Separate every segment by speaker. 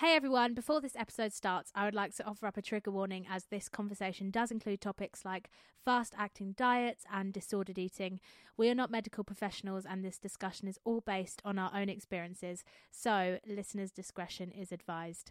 Speaker 1: Hey everyone, before this episode starts, I would like to offer up a trigger warning as this conversation does include topics like fast acting diets and disordered eating. We are not medical professionals and this discussion is all based on our own experiences, so listeners' discretion is advised.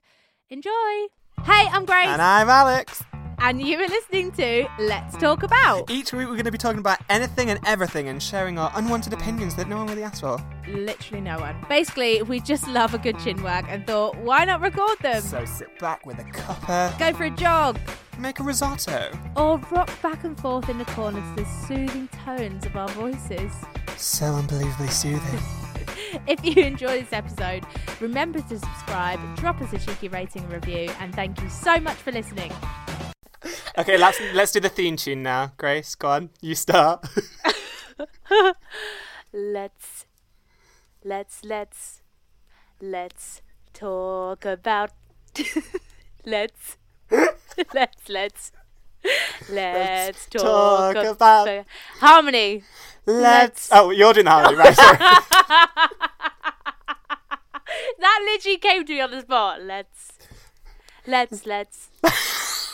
Speaker 1: Enjoy! Hey, I'm Grace,
Speaker 2: And I'm Alex.
Speaker 1: and you are listening to Let's Talk About.
Speaker 2: Each week we're going to be talking about anything and everything and sharing our unwanted opinions that no one really asked for.
Speaker 1: Literally no one. Basically, we just love a good chin wag and thought, why not record them?
Speaker 2: So sit back with a cuppa,
Speaker 1: Go for a jog,
Speaker 2: make a risotto.
Speaker 1: or rock back and forth in the corner to the soothing tones of our voices.
Speaker 2: So unbelievably soothing.
Speaker 1: If you enjoy this episode, remember to subscribe, drop us a cheeky rating and review, and thank you so much for listening.
Speaker 2: okay, let's let's do the theme tune now. Grace, go on. You start.
Speaker 1: Let's, let's, let's, let's talk about. let's, let's, let's, let's talk,
Speaker 2: talk about-
Speaker 1: harmony.
Speaker 2: Let's. Oh, you're doing the harmony, right? Sorry.
Speaker 1: That literally came to me on the spot. Let's, let's, let's,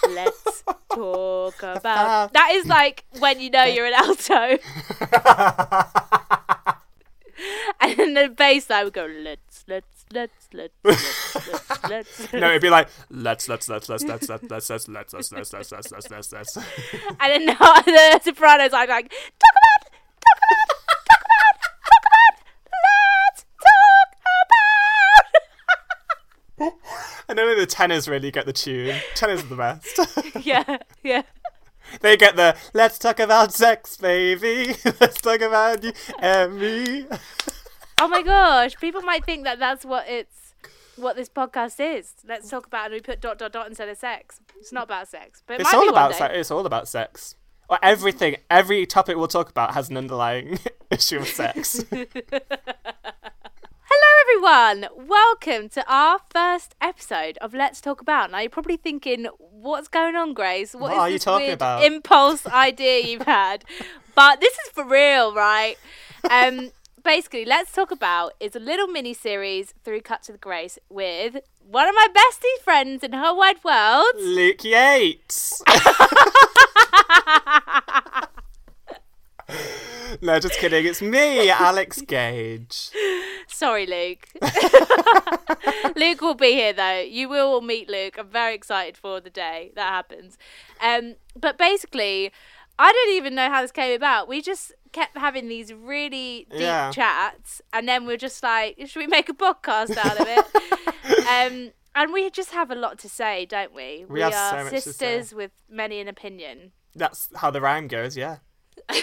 Speaker 1: let's talk about. That is like when you know you're an alto, and then the bass line would go. Let's, let's, let's, let's, let's, let's, let's.
Speaker 2: no, it'd be like let's let's let's let's let's let's let's let's let's let's let's let's let's let's
Speaker 1: and then the, sopranos are like, talk
Speaker 2: And only the tenors really get the tune. Tenors are the best.
Speaker 1: yeah, yeah.
Speaker 2: they get the let's talk about sex, baby. Let's talk about you and me.
Speaker 1: Oh my gosh, people might think that that's what it's, what this podcast is. Let's talk about, and we put dot dot dot instead of sex. It's not about sex, but it
Speaker 2: It's
Speaker 1: might
Speaker 2: all
Speaker 1: be one
Speaker 2: about sex. It's all about sex. Or everything, every topic we'll talk about has an underlying issue of sex.
Speaker 1: Hello, everyone. Welcome to our first episode of Let's Talk About. Now, you're probably thinking, what's going on, Grace?
Speaker 2: What
Speaker 1: is
Speaker 2: are you talking
Speaker 1: weird
Speaker 2: about?"
Speaker 1: Impulse idea you've had. but this is for real, right? Um, basically, Let's Talk About is a little mini series through Cut to the Grace with one of my bestie friends in her wide world.
Speaker 2: Luke Yates. no, just kidding. It's me, Alex Gage.
Speaker 1: Sorry, Luke. Luke will be here though. You will meet Luke. I'm very excited for the day that happens. Um, but basically, I don't even know how this came about. We just kept having these really deep
Speaker 2: Yeah.
Speaker 1: chats, and then we're just like, should we make a podcast out of it? um, and we just have a lot to say, don't we?
Speaker 2: We have
Speaker 1: are
Speaker 2: so
Speaker 1: sisters with many an opinion.
Speaker 2: That's how the rhyme goes, yeah.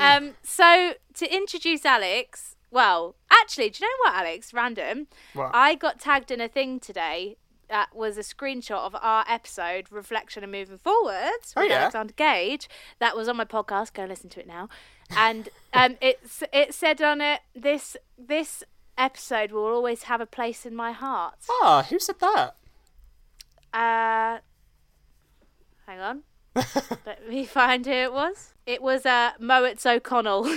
Speaker 1: Um, so to introduce Alex, well, actually, do you know what, Alex? Random.
Speaker 2: What?
Speaker 1: I got tagged in a thing today that was a screenshot of our episode, Reflection and Moving Forwards,
Speaker 2: Oh,
Speaker 1: with
Speaker 2: yeah?
Speaker 1: Alexander Gage. That was on my podcast. Go and listen to it now. And um, it's it said on it this this episode will always have a place in my heart.
Speaker 2: Oh, who said that?
Speaker 1: Uh, hang on. Let me find who it was. It was uh, O'Connell.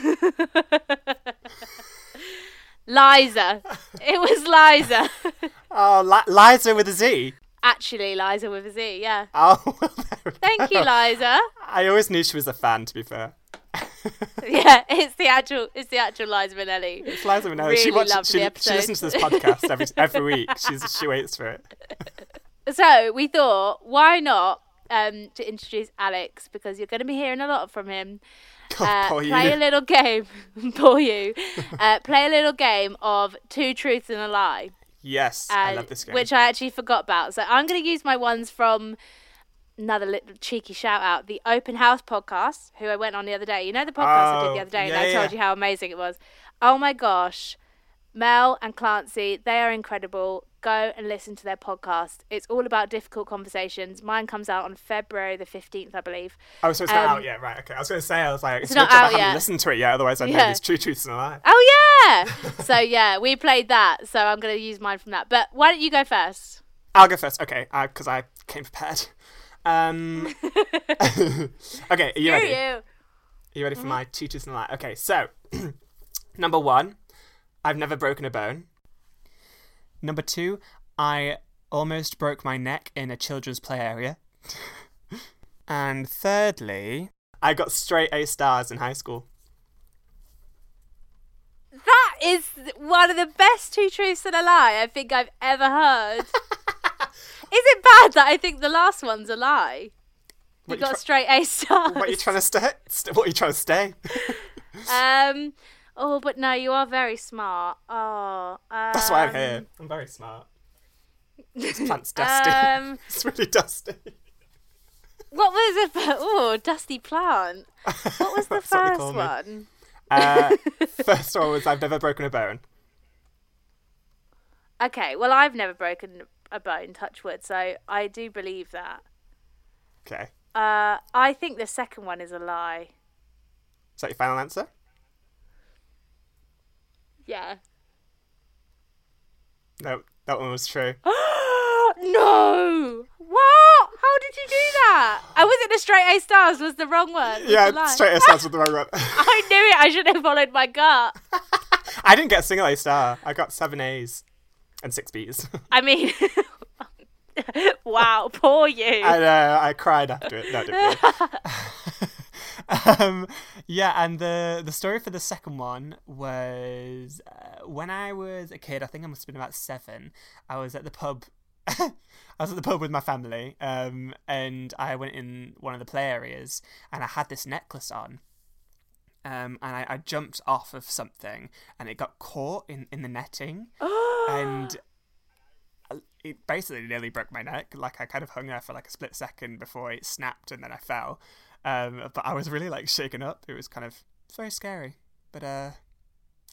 Speaker 1: Liza. It was Liza.
Speaker 2: Oh, Li- Liza with a Z.
Speaker 1: Actually, Liza with a Z, yeah.
Speaker 2: Oh, well, there we
Speaker 1: Thank you. Liza.
Speaker 2: I always knew she was a fan, to be fair.
Speaker 1: Yeah, it's the actual it's the actual Liza Minnelli.
Speaker 2: It's Liza Minnelli.
Speaker 1: Really
Speaker 2: she watches, she, she listens to this podcast every every week. She's she waits for it.
Speaker 1: So we thought, why not um, to introduce Alex because you're going to be hearing a lot from him.
Speaker 2: God,
Speaker 1: Uh, play
Speaker 2: you.
Speaker 1: a little game, for you. Uh, play a little game of two truths and a lie.
Speaker 2: Yes,
Speaker 1: uh,
Speaker 2: I love this game.
Speaker 1: which I actually forgot about. So I'm going to use my ones from another little cheeky shout out, the Open House podcast, who I went on the other day. You know the podcast I did
Speaker 2: Oh,
Speaker 1: the other day,
Speaker 2: yeah,
Speaker 1: and I told
Speaker 2: yeah.
Speaker 1: you how amazing it was. Oh my gosh, Mel and Clancy, they are incredible. Go and listen to their podcast. It's all about difficult conversations. Mine comes out on February the 15th, I believe.
Speaker 2: Oh, so it's not
Speaker 1: Um,
Speaker 2: out yet, right? Okay. I was going to say, I was like, it's,
Speaker 1: not
Speaker 2: good job I
Speaker 1: out
Speaker 2: haven't
Speaker 1: yet.
Speaker 2: listened to it yet, otherwise I'd know
Speaker 1: Yeah.
Speaker 2: these true truths and a lie.
Speaker 1: Oh, yeah. so, yeah, we played that. So I'm going to use mine from that. But why don't you go first?
Speaker 2: I'll go first, okay, because I came prepared. Um, okay, are you ready?
Speaker 1: you.
Speaker 2: Are you ready for my two truths and a lie? Okay, so number one, I've never broken a bone. Number two, I almost broke my neck in a children's play area. and thirdly, I got straight A stars in high school.
Speaker 1: That is one of the best two truths and a lie I think I've ever heard. is it bad that I think the last one's a lie? You got
Speaker 2: try-
Speaker 1: straight A stars.
Speaker 2: What are you trying to stay? st- What are you trying to stay?
Speaker 1: Um. Oh, but no, you are very smart. Oh. Um,
Speaker 2: That's why I'm here. I'm very smart. This plant's dusty.
Speaker 1: Um.
Speaker 2: it's really dusty.
Speaker 1: What was the fir- oh dusty plant? What was the
Speaker 2: That's what
Speaker 1: first
Speaker 2: call me.
Speaker 1: one?
Speaker 2: Uh, first one was I've never broken a bone.
Speaker 1: Okay. Well, I've never broken a bone. Touch wood. So I do believe that.
Speaker 2: Okay.
Speaker 1: Uh, I think the second one is a lie.
Speaker 2: Is that your final answer?
Speaker 1: Yeah.
Speaker 2: No, that one was true.
Speaker 1: no. What? How did you do that? I was it the straight A stars was the wrong one.
Speaker 2: yeah, straight A stars with the wrong one.
Speaker 1: I knew it. I should have followed my gut.
Speaker 2: I didn't get a single A star. I got seven A's and six B's.
Speaker 1: I mean, wow, poor you.
Speaker 2: I know. I cried after it. No, I didn't really. um, yeah, and the the story for the second one was uh, when I was a kid. I think I must have been about seven. I was at the pub. I was at the pub with my family, um, and I went in one of the play areas, and I had this necklace on. Um, and I, I jumped off of something, and it got caught in, in the netting, and it basically nearly broke my neck. Like I kind of hung there for like a split second before it snapped and then I fell. Um, but I was really like shaken up. It was kind of very scary. But uh,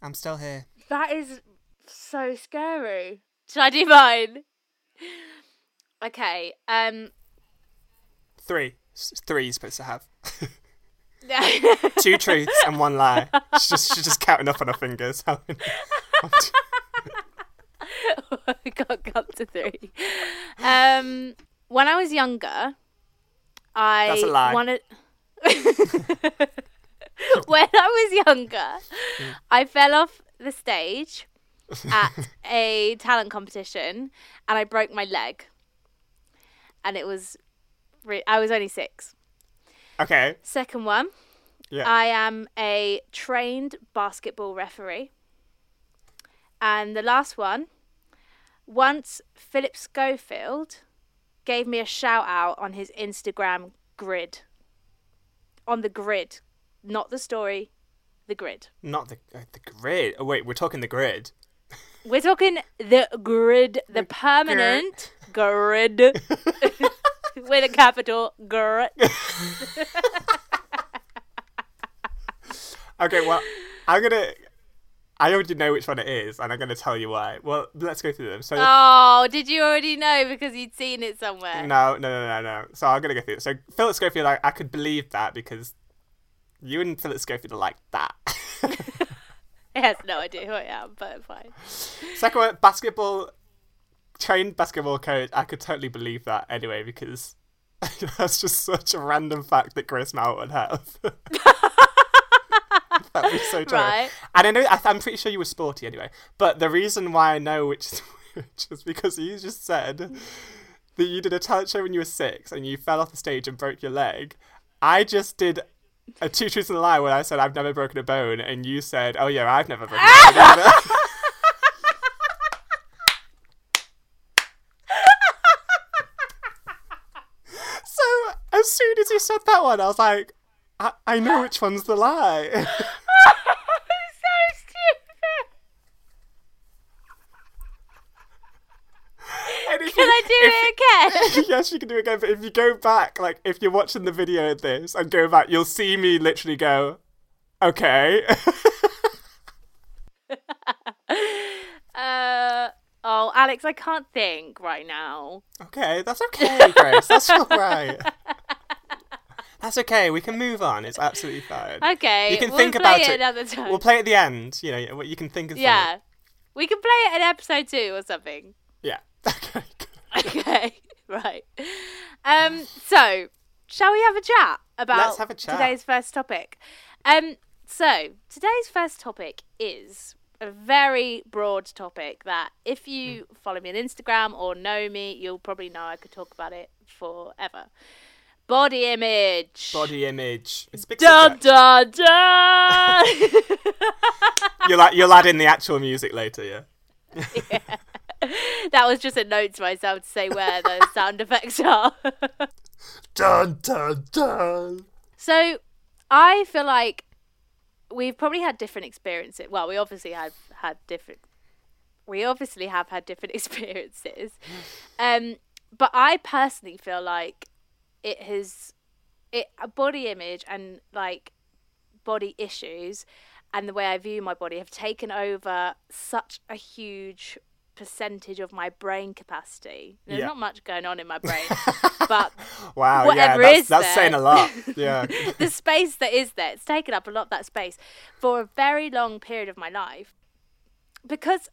Speaker 2: I'm still here.
Speaker 1: that is so scary. Should I do mine? Okay. Um.
Speaker 2: Three, S- three you're supposed to have. Two truths and one lie. She's just she's just counting up on her fingers. How many-
Speaker 1: we got up to three. Um, when I was younger, I
Speaker 2: That's a lie.
Speaker 1: wanted. when I was younger, mm. I fell off the stage at a talent competition, and I broke my leg. And it was, re- I was only six.
Speaker 2: okay.
Speaker 1: Second one,
Speaker 2: Yeah.
Speaker 1: I am a trained basketball referee. And the last one, once Philip Schofield gave me a shout out on his Instagram grid. On the grid, not the story, the grid.
Speaker 2: Not the uh, the grid. Oh wait, we're talking the grid.
Speaker 1: We're talking the grid, the permanent grid. With a capital grid.
Speaker 2: Okay, well, I'm gonna. I already know which one it is, and I'm gonna tell you why. Well, let's go through them. So,
Speaker 1: Oh, did you already know because you'd seen it somewhere?
Speaker 2: no, no, no, no, no. So I'm gonna go through it. So Philip Schofield, I, I could believe that because you and Philip Schofield are like that.
Speaker 1: He has no idea who I am, but fine.
Speaker 2: Second one, basketball trained basketball coach. I could totally believe that anyway because that's just such a random fact that Chris Mount would have. That'd be so true.
Speaker 1: Right.
Speaker 2: And I know I, I'm pretty sure you were sporty anyway. But the reason why I know which is which is because you just said that you did a talent show when you were six and you fell off the stage and broke your leg. I just did a two truths and a lie when I said I've never broken a bone, and you said, "Oh yeah, I've never broken a bone." either." so as soon as you said that one, I was like, I, I know which one's the lie.
Speaker 1: so stupid.
Speaker 2: And if
Speaker 1: Can
Speaker 2: you-
Speaker 1: I do
Speaker 2: if-
Speaker 1: it again?
Speaker 2: yes, you can do it again. But if you go back, like if you're watching the video of this and go back, you'll see me literally go, "Okay."
Speaker 1: Uh oh, Alex, I can't think right now.
Speaker 2: Okay, that's okay, Grace. That's all right. That's okay. We can move on. It's absolutely fine.
Speaker 1: Okay,
Speaker 2: You can
Speaker 1: we'll
Speaker 2: think
Speaker 1: play
Speaker 2: about
Speaker 1: it
Speaker 2: it.
Speaker 1: another time.
Speaker 2: We'll play at the end. You know, what you can think of. something.
Speaker 1: yeah, we can play it in episode two or something.
Speaker 2: Yeah. Okay.
Speaker 1: Okay, right. Um, so shall we have a chat about
Speaker 2: have a chat.
Speaker 1: today's first topic? Um, so today's first topic is a very broad topic that if you
Speaker 2: Hmm.
Speaker 1: follow me on Instagram or know me, you'll probably know I could talk about it forever. Body image.
Speaker 2: Body image. It's big
Speaker 1: Da da da.
Speaker 2: You'll, add- you'll add in the actual music later, yeah? yeah.
Speaker 1: that was just a note to myself to say where the sound effects are.
Speaker 2: Dun dun dun.
Speaker 1: So I feel like we've probably had different experiences. Well, we obviously have had different. We obviously have had different experiences, um, but I personally feel like it has it body image and like body issues and the way I view my body have taken over such a huge percentage of my brain capacity. There's
Speaker 2: Yeah.
Speaker 1: not much going on in my brain, but
Speaker 2: Wow,
Speaker 1: Whatever
Speaker 2: yeah, that's,
Speaker 1: is
Speaker 2: that's
Speaker 1: there.
Speaker 2: saying a lot. Yeah.
Speaker 1: the space that is there, it's taken up a lot of that space for a very long period of my life. Because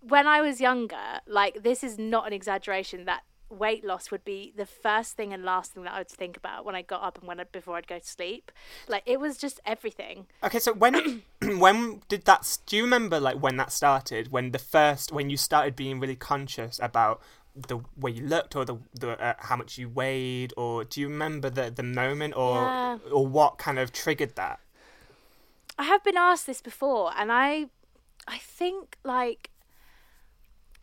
Speaker 1: when I was younger, like this is not an exaggeration that weight loss would be the first thing and last thing that I would think about when I got up and when I, before I'd go to sleep. Like it was just everything.
Speaker 2: Okay, so when when did that? Do you remember like when that started? When the first when you started being really conscious about the way you looked or the the uh, how much you weighed, or do you remember the the moment or
Speaker 1: Yeah.
Speaker 2: or what kind of triggered that?
Speaker 1: I have been asked this before, and I, I think like,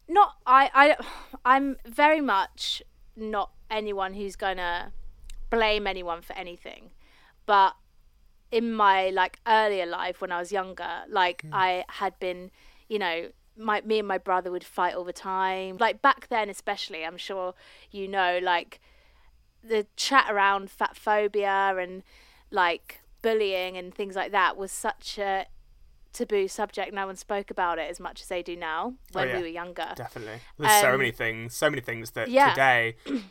Speaker 1: not I I I'm very much not anyone who's gonna blame anyone for anything, but in my like earlier life when I was younger, like mm. I had been, you know. My, me and my brother would fight all the time. Like back then, especially, I'm sure you know, like the chat around fat phobia and like bullying and things like that was such a taboo subject. No one spoke about it as much as they do now when
Speaker 2: Oh, yeah.
Speaker 1: we were younger.
Speaker 2: Definitely, there's so
Speaker 1: Um,
Speaker 2: many things, so many things that
Speaker 1: yeah.
Speaker 2: today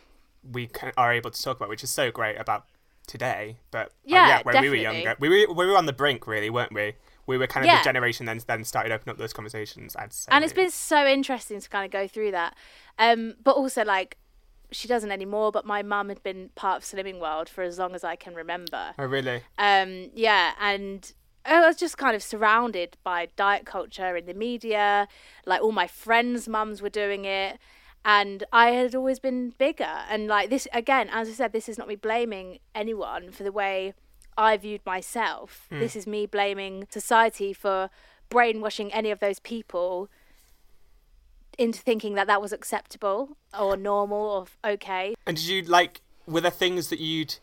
Speaker 2: we can, are able to talk about, which is so great about today. But uh,
Speaker 1: Yeah,
Speaker 2: yeah, when we were younger, we were we were on the brink, really, weren't we? We were kind of
Speaker 1: Yeah.
Speaker 2: the generation then then started opening up those conversations. I'd say,
Speaker 1: and it's been so interesting to kind of go through that. Um, but also like she doesn't anymore. But my mum had been part of Slimming World for as long as I can remember.
Speaker 2: Oh, really?
Speaker 1: Um, yeah, and I was just kind of surrounded by diet culture in the media. Like all my friends' mums were doing it, and I had always been bigger. And like this again, as I said, this is not me blaming anyone for the way I viewed myself. Hmm. This is me blaming society for brainwashing any of those people into thinking that that was acceptable or normal or okay.
Speaker 2: And did you like? Were there things that you'd?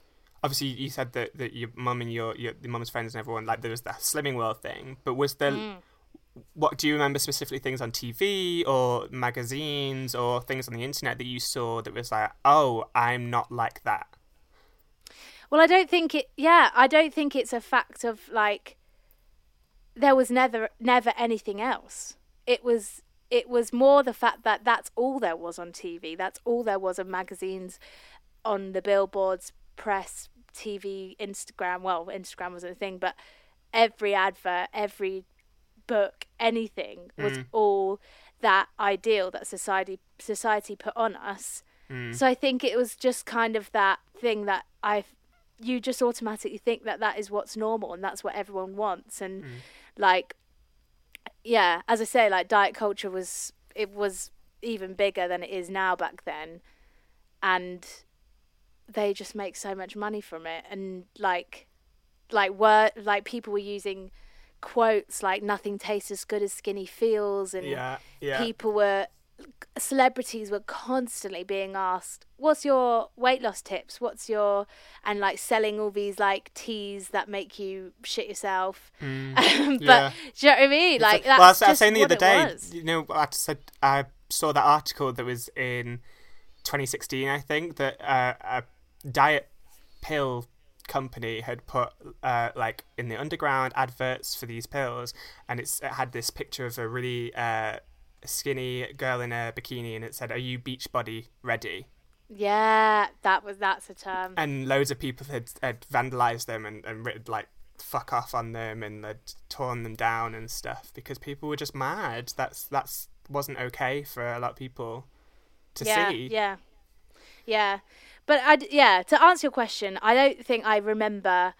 Speaker 2: Obviously, you said that, that your mum and your your, your mum's friends and everyone like there was that slimming world thing. But was there?
Speaker 1: Mm.
Speaker 2: What do you remember specifically? Things on TV or magazines or things on the internet that you saw that was like, oh, I'm not like that.
Speaker 1: Well, I don't think it. Yeah, I don't think it's a fact of like there was never never anything else. It was it was more the fact that that's all there was on TV. That's all there was of magazines, on the billboards, press, TV, Instagram. Well, Instagram wasn't a thing, but every advert, every book, anything was mm. all that ideal that society society put on us. Mm. So I think it was just kind of that thing that I, you just automatically think that that is what's normal and that's what everyone wants and mm. like, yeah, as I say, like diet culture was it was even bigger than it is now back then, and they just make so much money from it and like, like word like people were using quotes like nothing tastes as good as skinny feels and
Speaker 2: Yeah, yeah.
Speaker 1: people were celebrities were constantly being asked what's your weight loss tips what's your and like selling all these like teas that make you shit yourself but
Speaker 2: Mm. yeah.
Speaker 1: do you know what i mean like that's
Speaker 2: well, I was, I was
Speaker 1: just
Speaker 2: saying the other day,
Speaker 1: was.
Speaker 2: you know, I said I saw that article that was in 2016, I think, that uh, a diet pill company had put uh, like in the underground adverts for these pills, and it's it had this picture of a really uh, skinny girl in a bikini and it said, "Are you beach body ready?"
Speaker 1: Yeah, that was that's a term.
Speaker 2: And loads of people had, had vandalized them and, and written like "fuck off" on them and they'd torn them down and stuff because people were just mad. That's that's wasn't okay for a lot of people to
Speaker 1: yeah,
Speaker 2: see.
Speaker 1: Yeah, yeah, but I yeah. To answer your question, I don't think I remember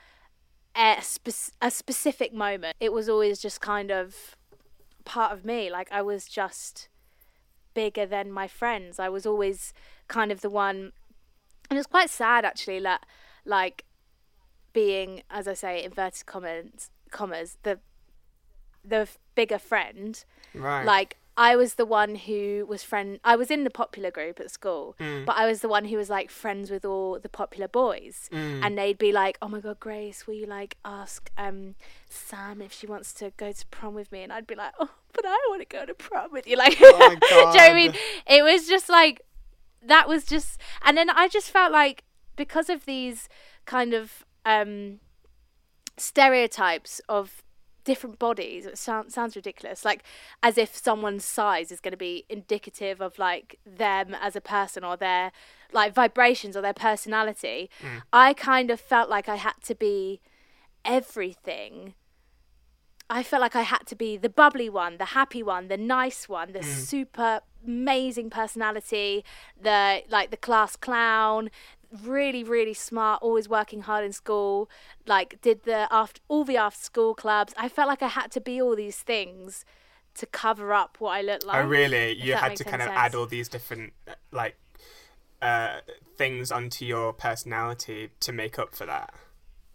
Speaker 1: a, spe- a specific moment. It was always just kind of part of me. Like I was just bigger than my friends. I was always kind of the one, and it's quite sad actually that like being, as I say, inverted commas, commas the the bigger friend.
Speaker 2: Right.
Speaker 1: Like I was the one who was friend. I was in the popular group at school,
Speaker 2: Mm.
Speaker 1: but I was the one who was like friends with all the popular boys,
Speaker 2: Mm.
Speaker 1: and they'd be like, "Oh my god, Grace, will you like ask um Sam if she wants to go to prom with me?" And I'd be like, "Oh, but I want to go to prom with you." Like,
Speaker 2: Oh my
Speaker 1: do you know what I mean? It was just like that was just, and then I just felt like because of these kind of um stereotypes of different bodies it sounds sounds ridiculous like as if someone's size is going to be indicative of like them as a person or their like vibrations or their personality. Mm. I kind of felt like i had to be everything. I felt like I had to be the bubbly one, the happy one, the nice one, the mm. super amazing personality, the like the class clown, really really smart, always working hard in school, like did the after all the after school clubs. I felt like I had to be all these things to cover up what I looked like.
Speaker 2: oh, really? You had to kind of add all these different uh, like uh, things onto your personality to make up for that.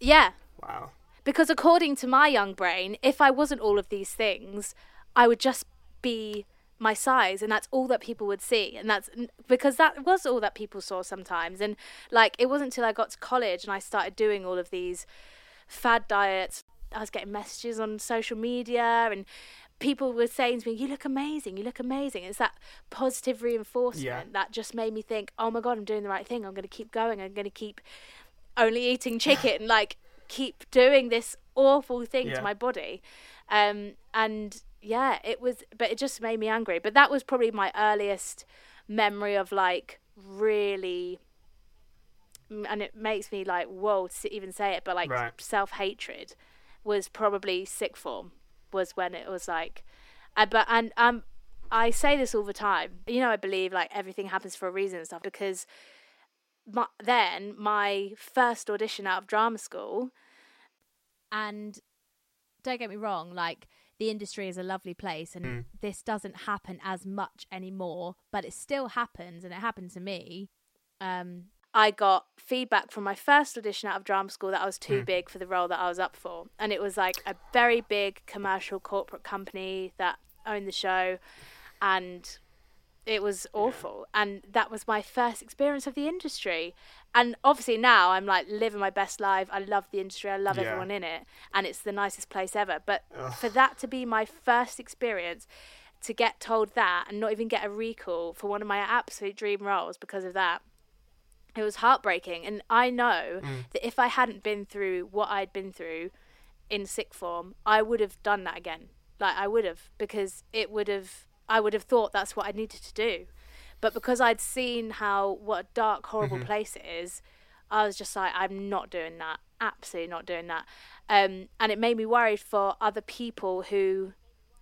Speaker 1: Yeah,
Speaker 2: Wow.
Speaker 1: because according to my young brain, if I wasn't all of these things, I would just be my size and that's all that people would see and that's because that was all that people saw sometimes and like it wasn't until I got to college and I started doing all of these fad diets I was getting messages on social media and people were saying to me you look amazing you look amazing it's that positive reinforcement
Speaker 2: Yeah.
Speaker 1: that just made me think oh my god I'm doing the right thing I'm going to keep going I'm going to keep only eating chicken like keep doing this awful thing
Speaker 2: Yeah.
Speaker 1: to my body um and yeah it was but it just made me angry but that was probably my earliest memory of like really and it makes me like whoa to even say it but like
Speaker 2: Right.
Speaker 1: self-hatred was probably sixth form was when it was like uh, but and um i say this all the time you know i believe like everything happens for a reason and stuff because my, then my first audition out of drama school
Speaker 3: And don't get me wrong, like the industry is a lovely place and
Speaker 2: Mm.
Speaker 3: this doesn't happen as much anymore, but it still happens and it happened to me. Um
Speaker 1: I got feedback from my first audition out of drama school that I was too big for the role that I was up for. And it was like a very big commercial corporate company that owned the show. And it was awful. And that was my first experience of the industry. And obviously now I'm like living my best life. I love the industry. I love
Speaker 2: Yeah.
Speaker 1: everyone in it. And it's the nicest place ever. But for that to be my first experience, to get told that and not even get a recall for one of my absolute dream roles because of that, it was heartbreaking. And I know mm. that if I hadn't been through what I'd been through in sixth form, I would have done that again. Like I would have, because it would have. I would have thought that's what I needed to do, but because I'd seen how what a dark, horrible place it is, I was just like, I'm not doing that. Absolutely not doing that. Um, and it made me worried for other people who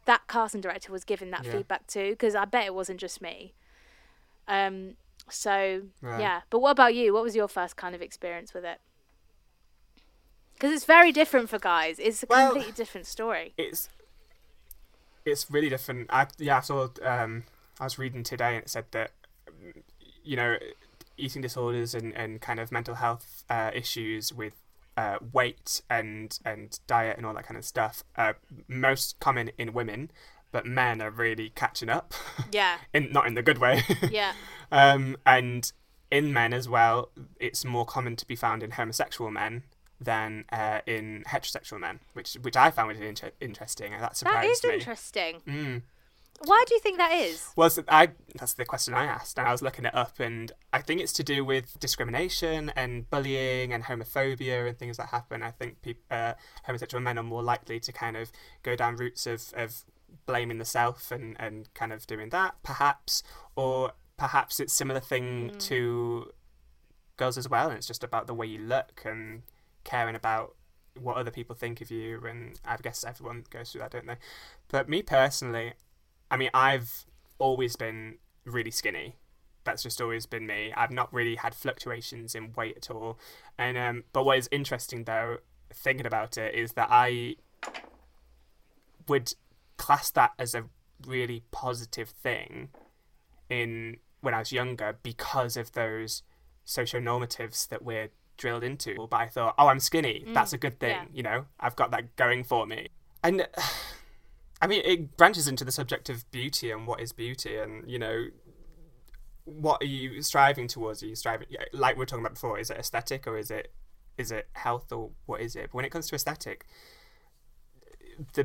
Speaker 1: that casting director was giving that
Speaker 2: Yeah.
Speaker 1: feedback to, because I bet it wasn't just me. Um, so
Speaker 2: Right.
Speaker 1: yeah, but what about you? What was your first kind of experience with it? Because it's very different for guys. It's a
Speaker 2: Well-
Speaker 1: completely different story.
Speaker 2: it's it's really different. I yeah, I saw um I was reading today and it said that you know eating disorders and, and kind of mental health uh, issues with uh, weight and and diet and all that kind of stuff are most common in women, but men are really catching up.
Speaker 1: Yeah,
Speaker 2: in not in the good way.
Speaker 1: yeah,
Speaker 2: um, and in men as well, it's more common to be found in homosexual men than uh, in heterosexual men, which which I found really inter- interesting, and that
Speaker 1: that
Speaker 2: surprised
Speaker 1: is
Speaker 2: me.
Speaker 1: interesting.
Speaker 2: Mm.
Speaker 1: Why do you think that is?
Speaker 2: Well, so I that's the question I asked, and I was looking it up, and I think it's to do with discrimination and bullying and homophobia and things that happen. I think peop uh, homosexual men are more likely to kind of go down routes of, of blaming the self and, and kind of doing that, perhaps, or perhaps it's similar thing
Speaker 1: Mm.
Speaker 2: to girls as well, and it's just about the way you look and caring about what other people think of you, and I guess everyone goes through that, don't they? But me personally, I mean, I've always been really skinny. That's just always been me. I've not really had fluctuations in weight at all. And um, but what is interesting though, thinking about it, is that I would class that as a really positive thing in when I was younger because of those socio-normatives that we're drilled into. But I thought, oh, I'm skinny. Mm, That's a good thing.
Speaker 1: yeah.
Speaker 2: You know, I've got that going for me. And I mean, it branches into the subject of beauty and what is beauty, and you know, what are you striving towards? Are you striving, like we are talking about before? Is it aesthetic or is it is it health or what is it? But when it comes to aesthetic, the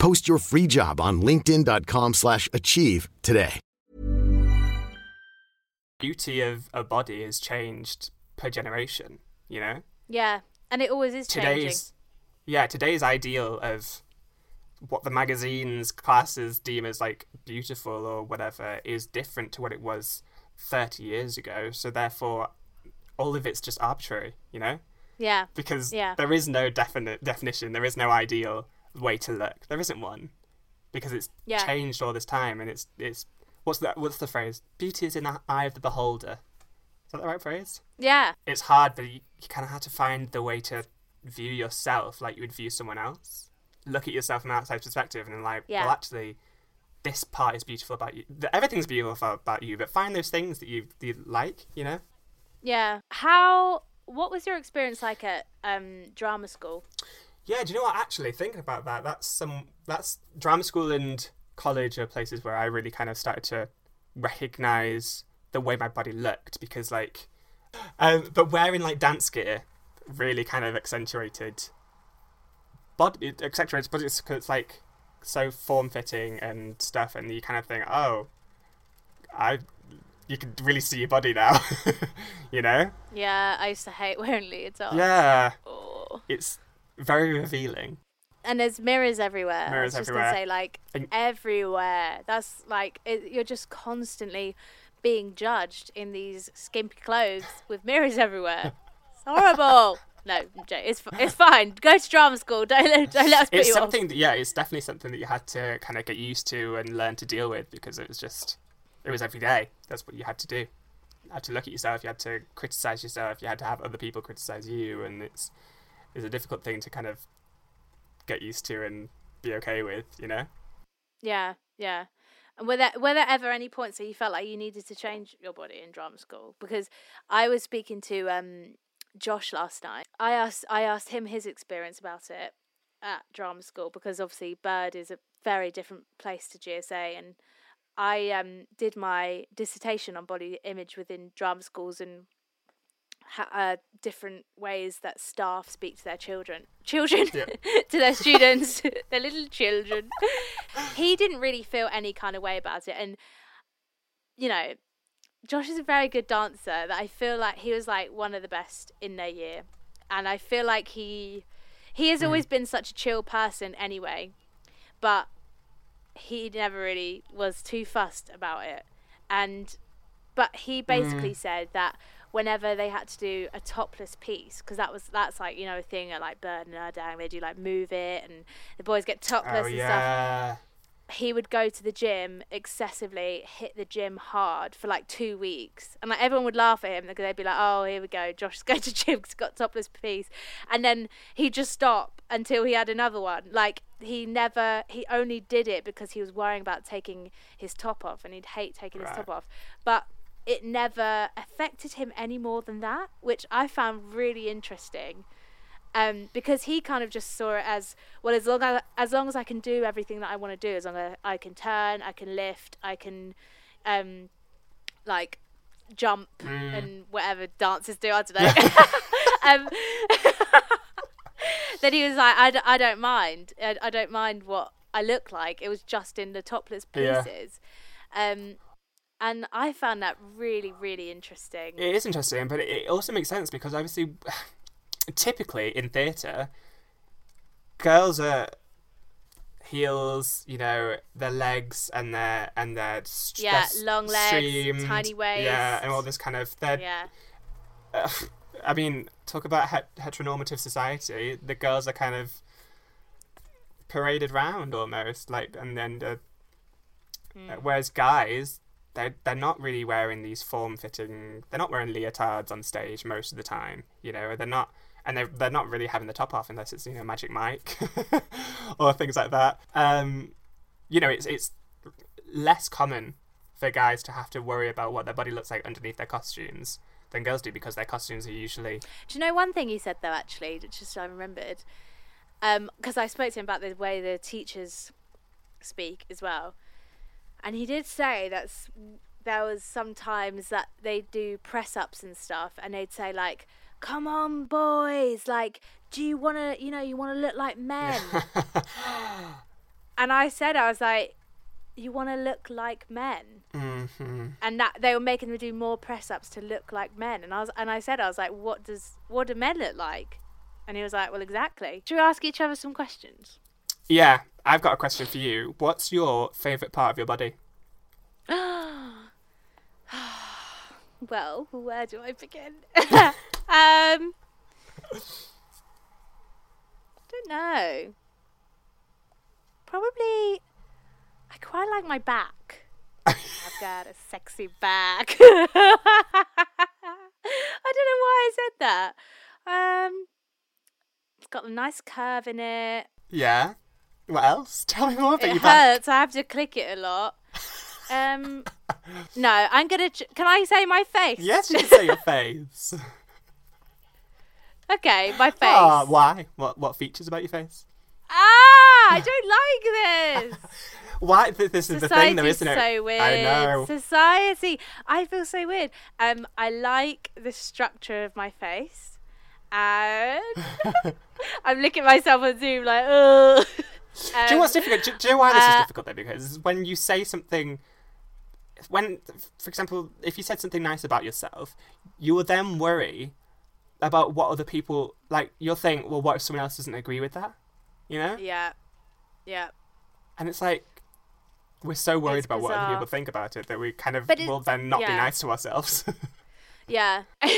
Speaker 4: Post your free job on linkedin.com/achieve slash achieve today.
Speaker 2: beauty of a body has changed per generation. You know,
Speaker 1: Yeah, and it always is changing.
Speaker 2: today's yeah today's ideal of what the magazines classes deem as like beautiful or whatever is different to what it was 30 years ago so therefore all of it's just arbitrary you know
Speaker 1: Yeah,
Speaker 2: because
Speaker 1: Yeah.
Speaker 2: there is no definite definition there is no ideal way to look there isn't one because it's
Speaker 1: Yeah.
Speaker 2: changed all this time and it's it's what's that what's the phrase beauty is in the eye of the beholder is that the right phrase
Speaker 1: yeah,
Speaker 2: it's hard, but you, you kind of have to find the way to view yourself like you would view someone else. Look at yourself from an outside perspective, and then like,
Speaker 1: Yeah.
Speaker 2: well, actually, this part is beautiful about you. Everything's beautiful about you, but find those things that you you like. You know?
Speaker 1: yeah. How? What was your experience like at um, drama school?
Speaker 2: Yeah. Do you know what? Actually, thinking about that, that's some that's drama school and college are places where I really kind of started to recognize the way my body looked because like, um, but wearing like dance gear really kind of accentuated body it accentuates but it's, 'cause it's like so form fitting and stuff and you kind of think oh i you can really see your body now you know
Speaker 1: Yeah, I used to hate wearing leotards.
Speaker 2: yeah
Speaker 1: Oh.
Speaker 2: it's very revealing
Speaker 1: And there's mirrors everywhere.
Speaker 2: Mirrors
Speaker 1: I was just
Speaker 2: everywhere.
Speaker 1: gonna say, like
Speaker 2: And-
Speaker 1: everywhere. That's like it, you're just constantly being judged in these skimpy clothes with mirrors everywhere. It's horrible. No, it's it's fine. Go to drama school. Don't let, don't let us put
Speaker 2: it's
Speaker 1: you off.
Speaker 2: something that, yeah it's definitely something that you had to kind of get used to and learn to deal with because it was just it was every day that's what you had to do you had to look at yourself you had to criticize yourself you had to have other people criticize you and it's it's a difficult thing to kind of get used to and be okay with you know
Speaker 1: Yeah, yeah. And were there were there ever any points that you felt like you needed to change your body in drama school? Because I was speaking to um Josh last night. I asked I asked him his experience about it at drama school because obviously Bird is a very different place to GSA and I um did my dissertation on body image within drama schools and ha- uh, different ways that staff speak to their children, children,
Speaker 2: Yeah.
Speaker 1: to their students, their little children. he didn't really feel any kind of way about it, and you know, Josh is a very good dancer. That I feel like he was like one of the best in their year, and I feel like he he has always been such a chill person anyway, but he never really was too fussed about it, and but he basically said that whenever they had to do a topless piece because that was that's like you know a thing at like Bird and Urdang they do like move it and the boys get oh, topless
Speaker 2: oh
Speaker 1: and stuff. he would go to the gym excessively, hit the gym hard for like two weeks, and like everyone would laugh at him because they'd be like, "Oh, here we go, Josh's going to gym 'cause he's got topless piece," and then he'd just stop until he had another one. Like he never, he only did it because he was worrying about taking his top off, and he'd hate taking his top off, but it never affected him any more than that, which I found really interesting. Um, because he kind of just saw it as well as long as as long as I can do everything that I want to do, as long as I can turn, I can lift, I can, um, like jump
Speaker 2: Mm.
Speaker 1: and whatever dances do. I don't know. um, then he was like, I, d- I don't mind. I, I don't mind what I look like. It was just in the topless
Speaker 2: Yeah.
Speaker 1: pieces. Um, and I found that really, really interesting.
Speaker 2: It is interesting, but it also makes sense because obviously, typically in theatre, girls are heels, you know, their legs and their and their st-
Speaker 1: Yeah,
Speaker 2: their
Speaker 1: long legs,
Speaker 2: streamed,
Speaker 1: tiny
Speaker 2: yeah, and all this kind of.
Speaker 1: Yeah.
Speaker 2: uh, I mean, talk about het- heteronormative society. The girls are kind of paraded round almost, like, and then uh,
Speaker 1: Hmm.
Speaker 2: uh, whereas guys, they they're not really wearing these form fitting. They're not wearing leotards on stage most of the time. You know, they're not. And they're, they're not really having the top off unless it's you know Magic Mike or things like that. Um, you know, it's it's less common for guys to have to worry about what their body looks like underneath their costumes than girls do because their costumes are usually
Speaker 1: Do you know one thing he said though? Actually, just I remembered, um, because I spoke to him about the way the teachers speak as well, and he did say that there was sometimes that they do press ups and stuff, and they'd say like, "Come on, boys! Like, do you want to? You know, you want to look like men?" and I said, I was like, "You want to look like men?"
Speaker 2: hmm
Speaker 1: and that they were making them do more press ups to look like men. And I was and I said I was like, what does what do men look like? And he was like, well, exactly. Should we ask each other some questions?
Speaker 2: Yeah, I've got a question for you. What's your favourite part of your body?
Speaker 1: Well, where do I begin? um, don't know. Probably, I quite like my back. I've got a sexy back. I don't know why I said that. Um, it's got a nice curve in it.
Speaker 2: Yeah. What else? Tell me more about
Speaker 1: It
Speaker 2: your back.
Speaker 1: hurts. I have to click it a lot. Um, no, I'm gonna. Ch- can I say my face?
Speaker 2: Yes, you can say your face.
Speaker 1: Okay, my face.
Speaker 2: Ah, why? What what features about your face?
Speaker 1: Ah, I don't like this.
Speaker 2: Why? Th- This is the thing, though,
Speaker 1: Society's
Speaker 2: isn't it?
Speaker 1: so weird.
Speaker 2: I know.
Speaker 1: Society. I feel so weird. Um, I like the structure of my face, and I'm looking at myself on Zoom like, ugh.
Speaker 2: do you know what's
Speaker 1: Um,
Speaker 2: difficult? Do, do you know why this is
Speaker 1: uh,
Speaker 2: difficult though? Because when you say something, when, for example, if you said something nice about yourself, you will then worry about what other people like. You'll think, well, what if someone else doesn't agree with that? You know?
Speaker 1: Yeah, yeah.
Speaker 2: And it's like we're so worried
Speaker 1: It's
Speaker 2: about what other people think about it that we kind of will then not be nice to ourselves.
Speaker 1: Yeah.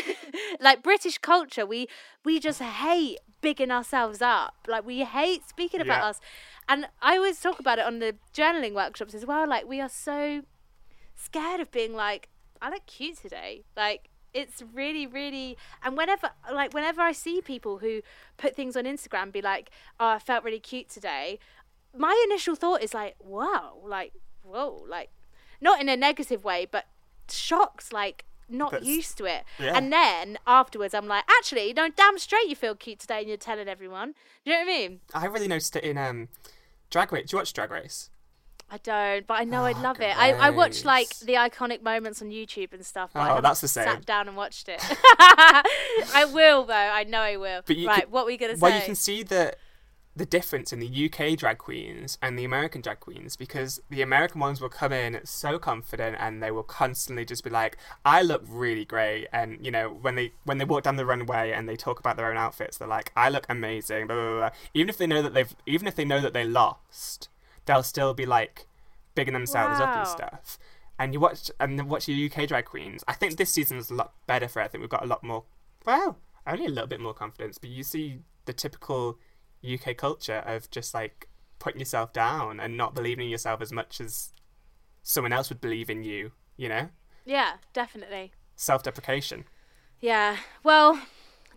Speaker 1: like British culture, we we just hate bigging ourselves up. Like we hate speaking about
Speaker 2: Yeah.
Speaker 1: us. And I always talk about it on the journaling workshops as well. Like we are so scared of being like, I look cute today. Like it's really, really and whenever like whenever I see people who put things on Instagram be like, Oh, I felt really cute today, my initial thought is like, Wow, like whoa, like not in a negative way, but shocked, like not
Speaker 2: That's-
Speaker 1: used to it.
Speaker 2: yeah.
Speaker 1: And then afterwards, I'm like, actually, no, damn straight, you feel cute today, and you're telling everyone. Do you know what I mean?
Speaker 2: I really noticed it in um, Drag Race. Do you watch Drag Race?
Speaker 1: I don't, but I know I'd
Speaker 2: Oh,
Speaker 1: love it. I, I watched like the iconic moments on YouTube and stuff. But
Speaker 2: Oh, that's the same.
Speaker 1: Sat down and watched it. I will though. I know I will.
Speaker 2: But you
Speaker 1: right,
Speaker 2: can-
Speaker 1: what were you gonna say?
Speaker 2: Well, you can see the the difference in the UK drag queens and the American drag queens because the American ones will come in so confident and they will constantly just be like, "I look really great," and you know when they when they walk down the runway and they talk about their own outfits, they're like, "I look amazing." Blah, blah, blah. Even if they know that they've even if they know that they lost, they'll still be like bigging themselves up and stuff. And you watch and then watch your UK drag queens. I think this season is a lot better for. it. I think we've got a lot more. Well, only a little bit more confidence, but you see the typical UK culture of just like putting yourself down and not believing in yourself as much as someone else would believe in you. You know,
Speaker 1: yeah, definitely.
Speaker 2: self-deprecation.
Speaker 1: Yeah. Well,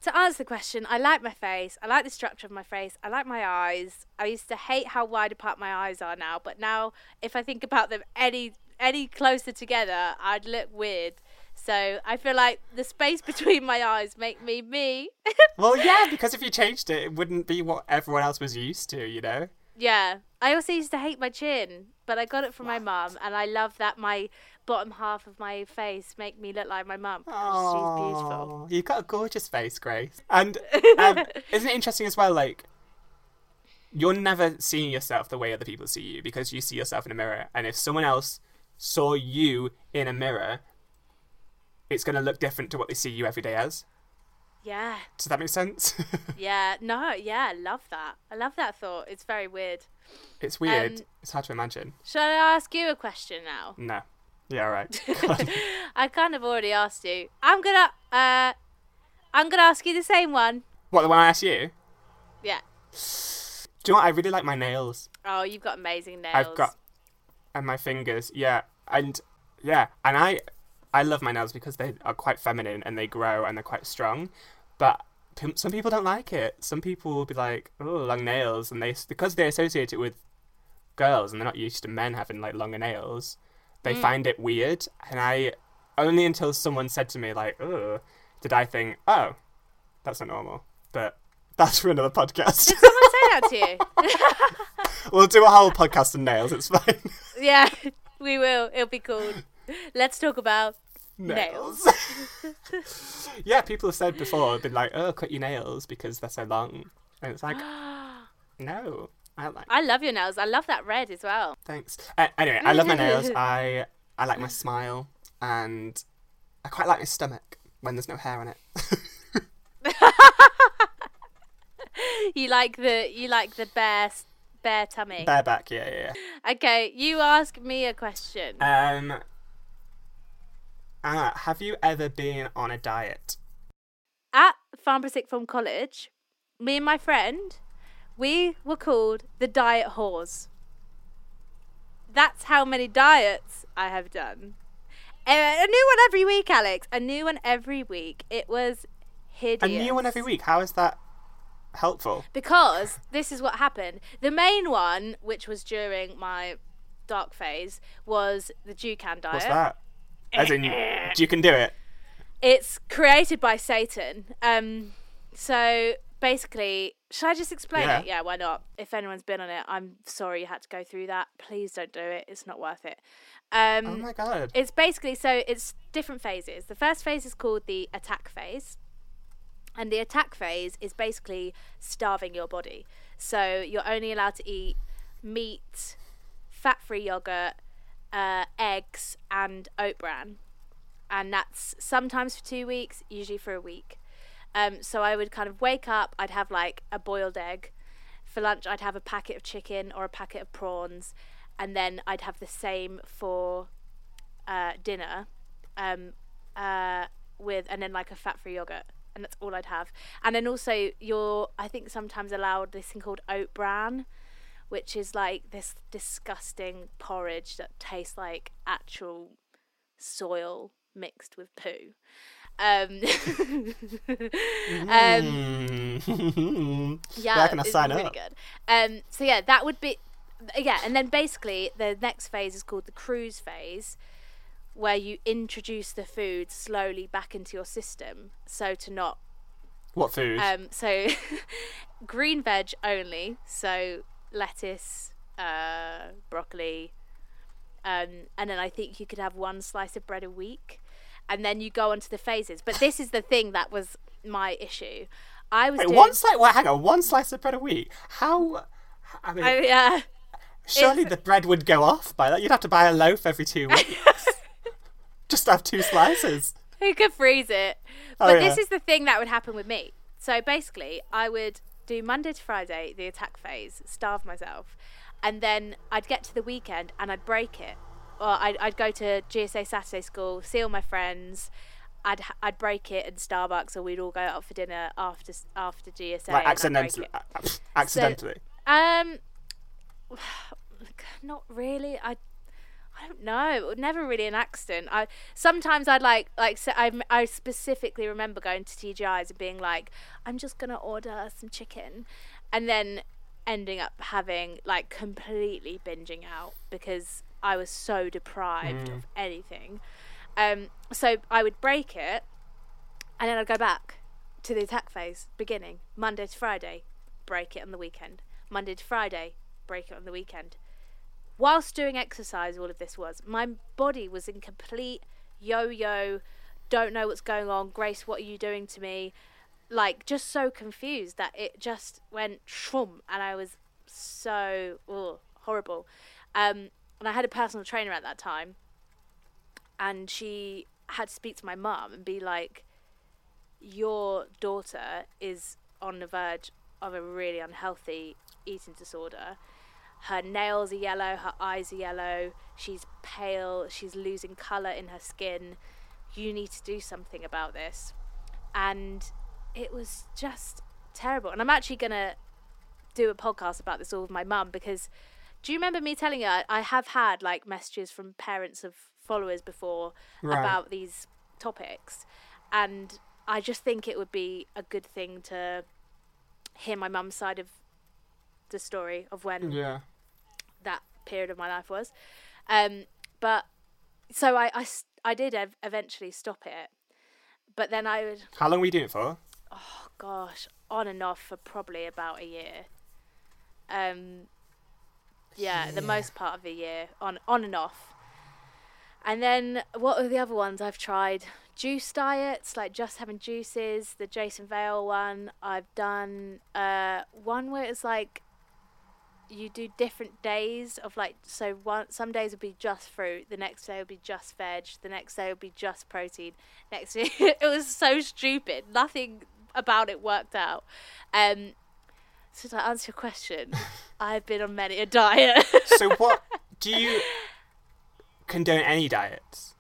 Speaker 1: to answer the question, I like my face. I like the structure of my face. I like my eyes. I used to hate how wide apart my eyes are now, but now if I think about them any any closer together, I'd look weird. So I feel like the space between my eyes make me me.
Speaker 2: Well, yeah, because if you changed it, it wouldn't be what everyone else was used to, you know?
Speaker 1: yeah. I also used to hate my chin, but I got it from my mum, and I love that my bottom half of my face make me look like my mum. She's beautiful.
Speaker 2: You've got a gorgeous face, Grace. And um, isn't it interesting as well, like, you're never seeing yourself the way other people see you because you see yourself in a mirror. And if someone else saw you in a mirror, it's going to look different to what they see you every day as.
Speaker 1: Yeah.
Speaker 2: Does that make sense?
Speaker 1: Yeah. No. Yeah. I love that. I love that thought. It's very weird.
Speaker 2: it's weird.
Speaker 1: Um,
Speaker 2: it's hard to imagine.
Speaker 1: Shall I ask you a question now?
Speaker 2: No. Yeah, Right.
Speaker 1: I kind of already asked you. I'm gonna. Uh, I'm gonna ask you the same one.
Speaker 2: what, the one I asked you?
Speaker 1: Yeah.
Speaker 2: Do you know what? I really like my nails.
Speaker 1: Oh, you've got amazing nails.
Speaker 2: I've got and my fingers, yeah, and yeah, and I I love my nails because they are quite feminine and they grow and they're quite strong, but p- some people don't like it. Some people will be like, oh, long nails, and they because they associate it with girls and they're not used to men having like longer nails, they mm. find it weird. And I only until someone said to me like, oh, did I think, oh, that's not normal, but. That's for another podcast.
Speaker 1: Did someone say that to you?
Speaker 2: we'll do a whole podcast on nails. It's fine.
Speaker 1: yeah, we will. It'll be cool. Let's talk about nails.
Speaker 2: yeah, people have said before, been like, "Oh, cut your nails because they're so long," and it's like, no, I like.
Speaker 1: I love your nails. I love that red as well.
Speaker 2: Thanks. Uh, anyway, I love my nails. I I like my smile, and I quite like my stomach when there's no hair on it.
Speaker 1: You like the you like the bare bare tummy.
Speaker 2: Bareback, yeah, yeah.
Speaker 1: Okay, you ask me a question.
Speaker 2: Um. Anna, have you ever been on a diet?
Speaker 1: At Sixth Form College, me and my friend, we were called the diet whores. That's how many diets I have done. Uh, a new one every week, Alex. A new one every week. It was hideous.
Speaker 2: A new one every week. How is that helpful?
Speaker 1: Because this is what happened. The main one, which was during my dark phase, was the Dukan diet.
Speaker 2: What's that? As in, you can do it.
Speaker 1: It's created by Satan. Um, so basically, should I just explain
Speaker 2: Yeah.
Speaker 1: it? Yeah, why not? If anyone's been on it, I'm sorry you had to go through that. Please don't do it. It's not worth it. Um,
Speaker 2: Oh my god.
Speaker 1: it's basically so it's different phases. The first phase is called the attack phase. And the attack phase is basically starving your body. So you're only allowed to eat meat, fat free yogurt, uh, eggs, and oat bran. And that's sometimes for two weeks, usually for a week. Um, so I would kind of wake up, I'd have like a boiled egg. For lunch, I'd have a packet of chicken or a packet of prawns. And then I'd have the same for uh, dinner um, uh, with, and then like a fat free yogurt. And that's all I'd have. And then also, you're, I think, sometimes allowed this thing called oat bran, which is like this disgusting porridge that tastes like actual soil mixed with poo. Um, um,
Speaker 2: Mm.
Speaker 1: yeah,
Speaker 2: Where can I sign
Speaker 1: really
Speaker 2: up?
Speaker 1: good. Um, so yeah, that would be yeah, and then basically the next phase is called the cruise phase, where you introduce the food slowly back into your system, so to not
Speaker 2: What food?
Speaker 1: um, so green veg only, so lettuce, uh, broccoli, um, and then I think you could have one slice of bread a week, and then you go on to the phases. But this is the thing that was my issue. I was
Speaker 2: Wait,
Speaker 1: doing,
Speaker 2: one slice. Well, hang on. One slice of bread a week. How? I mean,
Speaker 1: I, uh,
Speaker 2: surely the bread would go off by that. You'd have to buy a loaf every two weeks. Just have two slices.
Speaker 1: Who could freeze it?
Speaker 2: Oh,
Speaker 1: But this is the thing that would happen with me. So basically, I would do Monday to Friday, the attack phase, starve myself, and then I'd get to the weekend and I'd break it. Or I'd, I'd go to GSA Saturday school, see all my friends. I'd I'd break it in Starbucks, or we'd all go out for dinner after after GSA.
Speaker 2: Like accidentally. a- accidentally.
Speaker 1: Um, not really. I, I don't know. Never really an accident. I sometimes I'd like like so I I specifically remember going to TGI's and being like, I'm just gonna order some chicken, and then ending up having like completely binging out because I was so deprived of anything. Um, so I would break it, and then I'd go back to the attack phase, beginning Monday to Friday, break it on the weekend. Monday to Friday, break it on the weekend. Whilst doing exercise, all of this was my body was in complete yo-yo. Don't know what's going on. Grace, what are you doing to me? Like just so confused that it just went shroom, and I was so ugh, horrible. Um, and I had a personal trainer at that time, and she had to speak to my mum and be like, "Your daughter is on the verge of a really unhealthy eating disorder. Her nails are yellow, her eyes are yellow, she's pale, she's losing colour in her skin. You need to do something about this." And it was just terrible. And I'm actually gonna do a podcast about this all with my mum because do you remember me telling you I, I have had like messages from parents of followers before
Speaker 2: Right.
Speaker 1: about these topics and I just think it would be a good thing to hear my mum's side of the story of when
Speaker 2: Yeah.
Speaker 1: Period of my life was. Um, but so I I did ev- eventually stop it. But then I would,
Speaker 2: How long were you doing it for?
Speaker 1: oh gosh, on and off for probably about a year. Um, yeah, the most part of a year, on on and off. And then what are the other ones I've tried? Juice diets, like just having juices. The Jason Vale one I've done. Uh, one where it's like you do different days of like so one some days would be just fruit the next day would be just veg the next day would be just protein next day it was so stupid nothing about it worked out um so to answer your question i've been on many a diet
Speaker 2: So what do you condone any diets?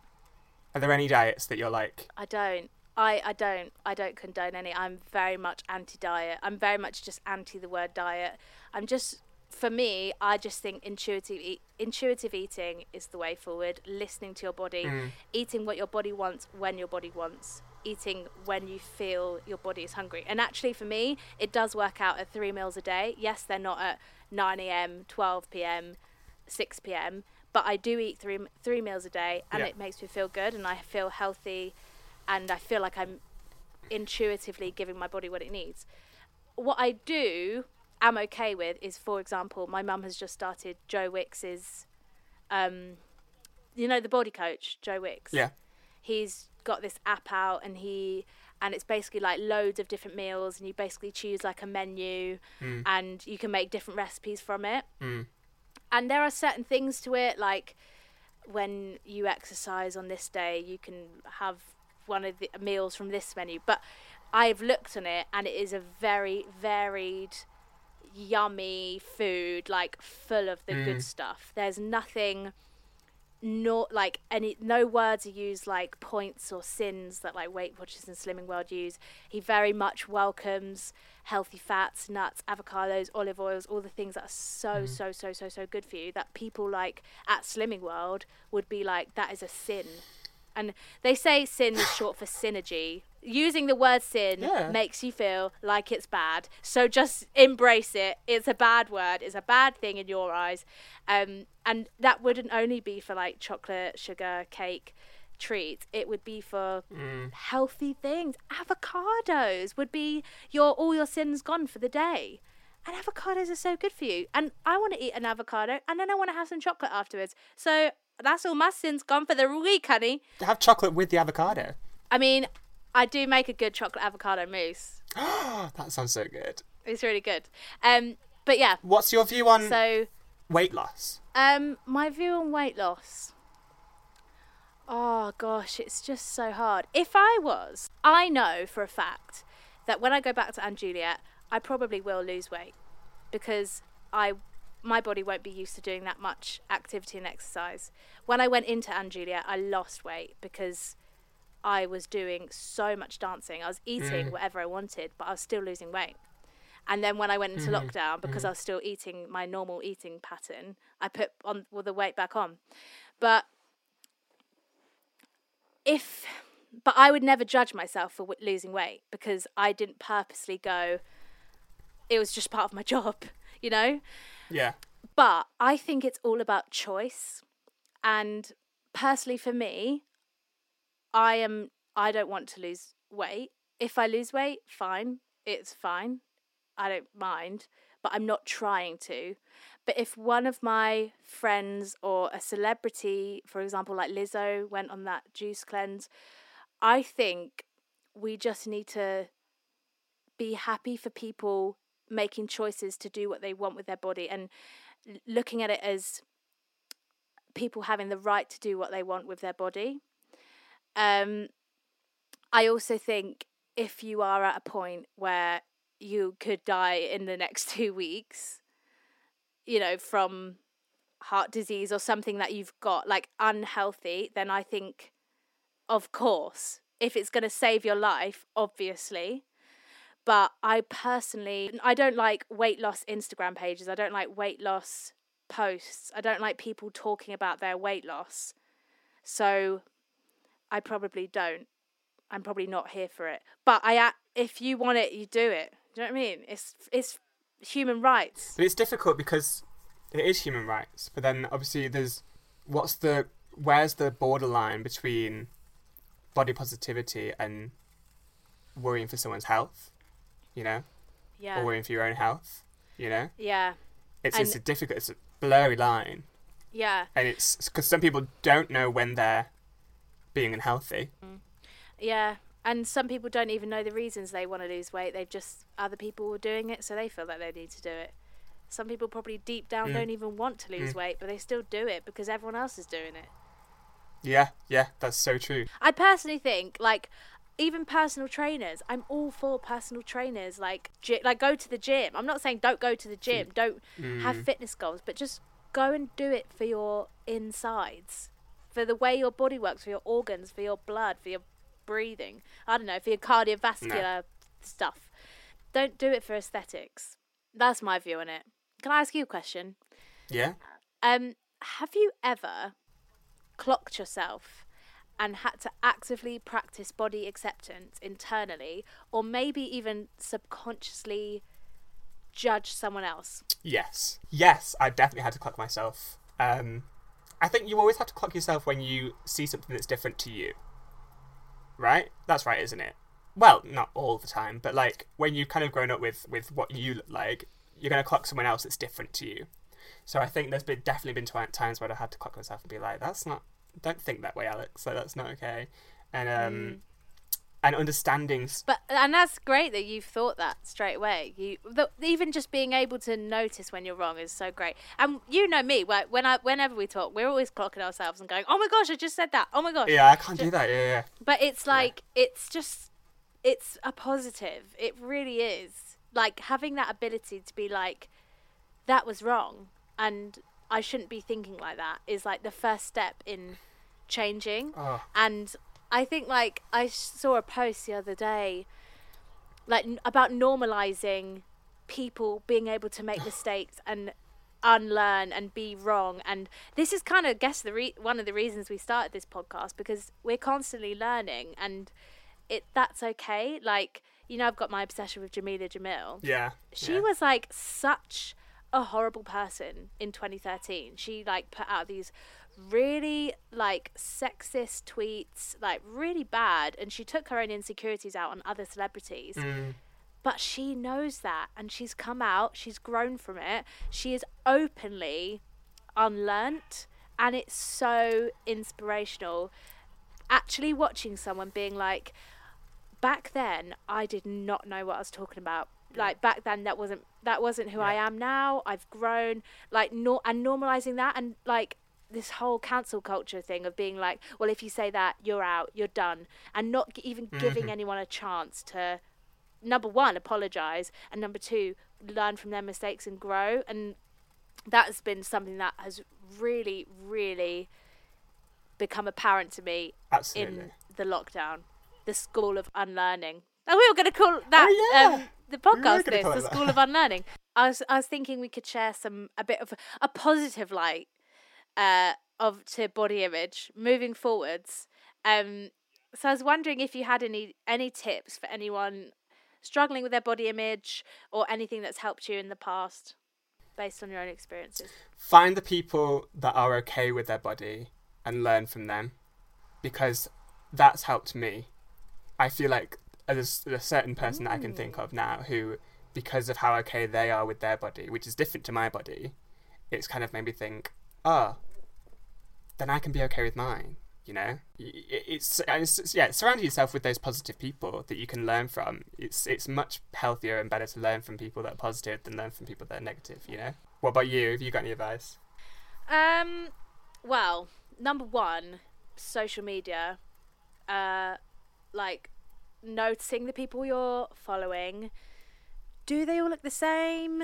Speaker 2: Are there any diets that you're like?
Speaker 1: I don't. I, I don't. I don't condone any. I'm very much anti diet. I'm very much just anti the word diet. I'm just, for me, I just think intuitive eat, intuitive eating is the way forward. Listening to your body, mm. eating what your body wants when your body wants, eating when you feel your body is hungry. And actually, for me, it does work out at three meals a day. Yes, they're not at 9 a.m., 12 p.m., 6 p.m. But I do eat three three meals a day, and
Speaker 2: Yeah.
Speaker 1: it makes me feel good, and I feel healthy, and I feel like I'm intuitively giving my body what it needs. What I do, am okay with, is for example, my mum has just started Joe Wicks's, um, you know, the body coach, Joe Wicks
Speaker 2: Yeah.
Speaker 1: he's got this app out and he and it's basically like loads of different meals and you basically choose like a menu and you can make different recipes from it. And there are certain things to it like when you exercise on this day you can have one of the meals from this menu. But i've looked on it and it is a very varied yummy food like full of the good mm. stuff there's nothing not like any no words are used like points or sins that like Weight Watchers and Slimming World use. He very much welcomes healthy fats, nuts, avocados, olive oils, all the things that are so mm. so so so so good for you that people like at Slimming World would be like that is a sin. And they say sin is short for synergy. Using the word sin
Speaker 2: Yeah.
Speaker 1: makes you feel like it's bad. So just embrace it. It's a bad word. It's a bad thing in your eyes. Um, and that wouldn't only be for like chocolate, sugar, cake, treats. It would be for healthy things. Avocados would be your all your sins gone for the day. And avocados are so good for you. And I want to eat an avocado and then I want to have some chocolate afterwards. So that's all my sins gone for the week, honey.
Speaker 2: Have chocolate with the avocado.
Speaker 1: I mean, I do make a good chocolate avocado mousse.
Speaker 2: That sounds so good.
Speaker 1: It's really good. Um, but yeah,
Speaker 2: What's your view on
Speaker 1: so
Speaker 2: weight loss?
Speaker 1: um, my view on weight loss. Oh gosh, it's just so hard. If I was, I know for a fact that when I go back to & Juliet, I probably will lose weight because I my body won't be used to doing that much activity and exercise. When I went into & Juliet, I lost weight because I was doing so much dancing. I was eating mm. whatever I wanted, but I was still losing weight. And then when I went into mm-hmm. lockdown, because mm. I was still eating my normal eating pattern, I put on well, the weight back on. But if, but I would never judge myself for w- losing weight because I didn't purposely go. It was just part of my job, you know.
Speaker 2: Yeah.
Speaker 1: But I think it's all about choice. And personally, for me, I am I don't want to lose weight. If I lose weight, fine. It's fine. I don't mind, but I'm not trying to. But if one of my friends or a celebrity, for example, like Lizzo, went on that juice cleanse, I think we just need to be happy for people making choices to do what they want with their body and looking at it as people having the right to do what they want with their body. Um, I also think if you are at a point where you could die in the next two weeks, you know, from heart disease or something that you've got like unhealthy, then I think, of course, if it's going to save your life, obviously. But I personally, I don't like weight loss Instagram pages. I don't like weight loss posts. I don't like people talking about their weight loss. So I probably don't. I'm probably not here for it. But I, if you want it, you do it. Do you know what I mean? It's it's human rights.
Speaker 2: But it's difficult because it is human rights. But then obviously there's what's the where's the borderline between body positivity and worrying for someone's health, you know,
Speaker 1: Yeah.
Speaker 2: or worrying for your own health, you know.
Speaker 1: Yeah.
Speaker 2: It's
Speaker 1: And-
Speaker 2: it's a difficult, it's a blurry line,
Speaker 1: Yeah.
Speaker 2: and it's because some people don't know when they're being unhealthy.
Speaker 1: Yeah. And some people don't even know the reasons they want to lose weight. They've just other people were doing it, so they feel that they need to do it. Some people probably deep down
Speaker 2: Mm.
Speaker 1: don't even want to lose
Speaker 2: Mm.
Speaker 1: weight, but they still do it because everyone else is doing it.
Speaker 2: Yeah, yeah, that's so true.
Speaker 1: I personally think like even personal trainers, I'm all for personal trainers like gy- like go to the gym. I'm not saying don't go to the gym, don't have fitness goals, but just go and do it for your insides. For the way your body works, for your organs, for your blood, for your breathing. I don't know, for your cardiovascular stuff. Don't do it for aesthetics. That's my view on it. Can I ask you a question?
Speaker 2: Yeah,
Speaker 1: Um, have you ever clocked yourself and had to actively practice body acceptance internally, or maybe even subconsciously judge someone else?
Speaker 2: yes, yes. I definitely had to clock myself. Um, I think you always have to clock yourself when you see something that's different to you. Right? That's right, isn't it? Well, not all the time, but like when you've kind of grown up with with what you look like, you're gonna clock someone else that's different to you. So I think there's been definitely been times where I had to clock myself and be like, "That's not. Don't think that way, Alex. Like that's not okay." And um, and understanding.
Speaker 1: But and that's great that you've thought that straight away. You the, even just being able to notice when you're wrong is so great. And you know me, wh- when I whenever we talk, we're always clocking ourselves and going, "Oh my gosh, I just said that. Oh my gosh."
Speaker 2: Yeah, I can't do that. Yeah, yeah.
Speaker 1: But it's like it's just it's a positive. It really is. Like having that ability to be like that was wrong and I shouldn't be thinking like that is like the first step in changing.
Speaker 2: Oh.
Speaker 1: And I think like I saw a post the other day like n- about normalizing people being able to make mistakes and unlearn and be wrong and this is kind of I guess the re- one of the reasons we started this podcast because we're constantly learning and it that's okay like you know I've got my obsession with Jameela Jamil
Speaker 2: Yeah.
Speaker 1: she
Speaker 2: yeah.
Speaker 1: was like such a horrible person in 2013 she like put out these really like sexist tweets like really bad and she took her own insecurities out on other celebrities.
Speaker 2: Mm.
Speaker 1: but she knows that and she's come out she's grown from it. She is openly unlearnt and it's so inspirational. Actually watching someone being like back then i did not know what i was talking about. Like back then that wasn't that wasn't who i am now. I've grown like nor- and normalizing that and like this whole cancel culture thing of being like well if you say that you're out you're done and not g- even giving anyone a chance to number one apologize and number two learn from their mistakes and grow. And that has been something that has really really become apparent to me
Speaker 2: Absolutely.
Speaker 1: in the lockdown the school of unlearning. And we were going to call that
Speaker 2: Oh, yeah.
Speaker 1: um, the podcast this the school of unlearning. I was i was thinking we could share some a bit of a positive light uh of to body image moving forwards. Um so i was wondering if you had any any tips for anyone struggling with their body image or anything that's helped you in the past based on your own experiences?
Speaker 2: Find the people that are okay with their body and learn from them, because that's helped me. I feel like there's a certain person that I can think of now who, because of how okay they are with their body, which is different to my body, it's kind of made me think, oh, then I can be okay with mine. You know, it's, it's yeah, surround yourself with those positive people that you can learn from. It's it's much healthier and better to learn from people that are positive than learn from people that are negative. You know. What about you? Have you got any advice?
Speaker 1: Um, well, number one, social media. Uh, like noticing the people you're following. Do they all look the same?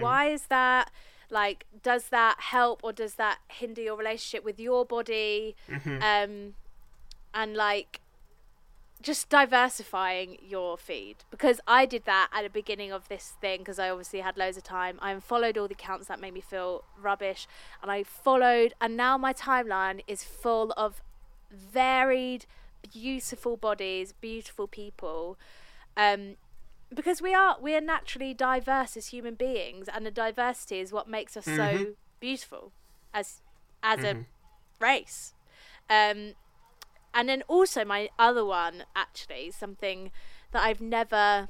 Speaker 1: Why is that? Like, does that help or does that hinder your relationship with your body?
Speaker 2: Mm-hmm.
Speaker 1: Um, and like, just diversifying your feed because I did that at the beginning of this thing because I obviously had loads of time. I followed all the accounts that made me feel rubbish, and I followed, and now my timeline is full of varied, beautiful bodies, beautiful people. Um, because we are we are naturally diverse as human beings, and the diversity is what makes us so beautiful as as a race. Um, and then also my other one, actually, something that I've never,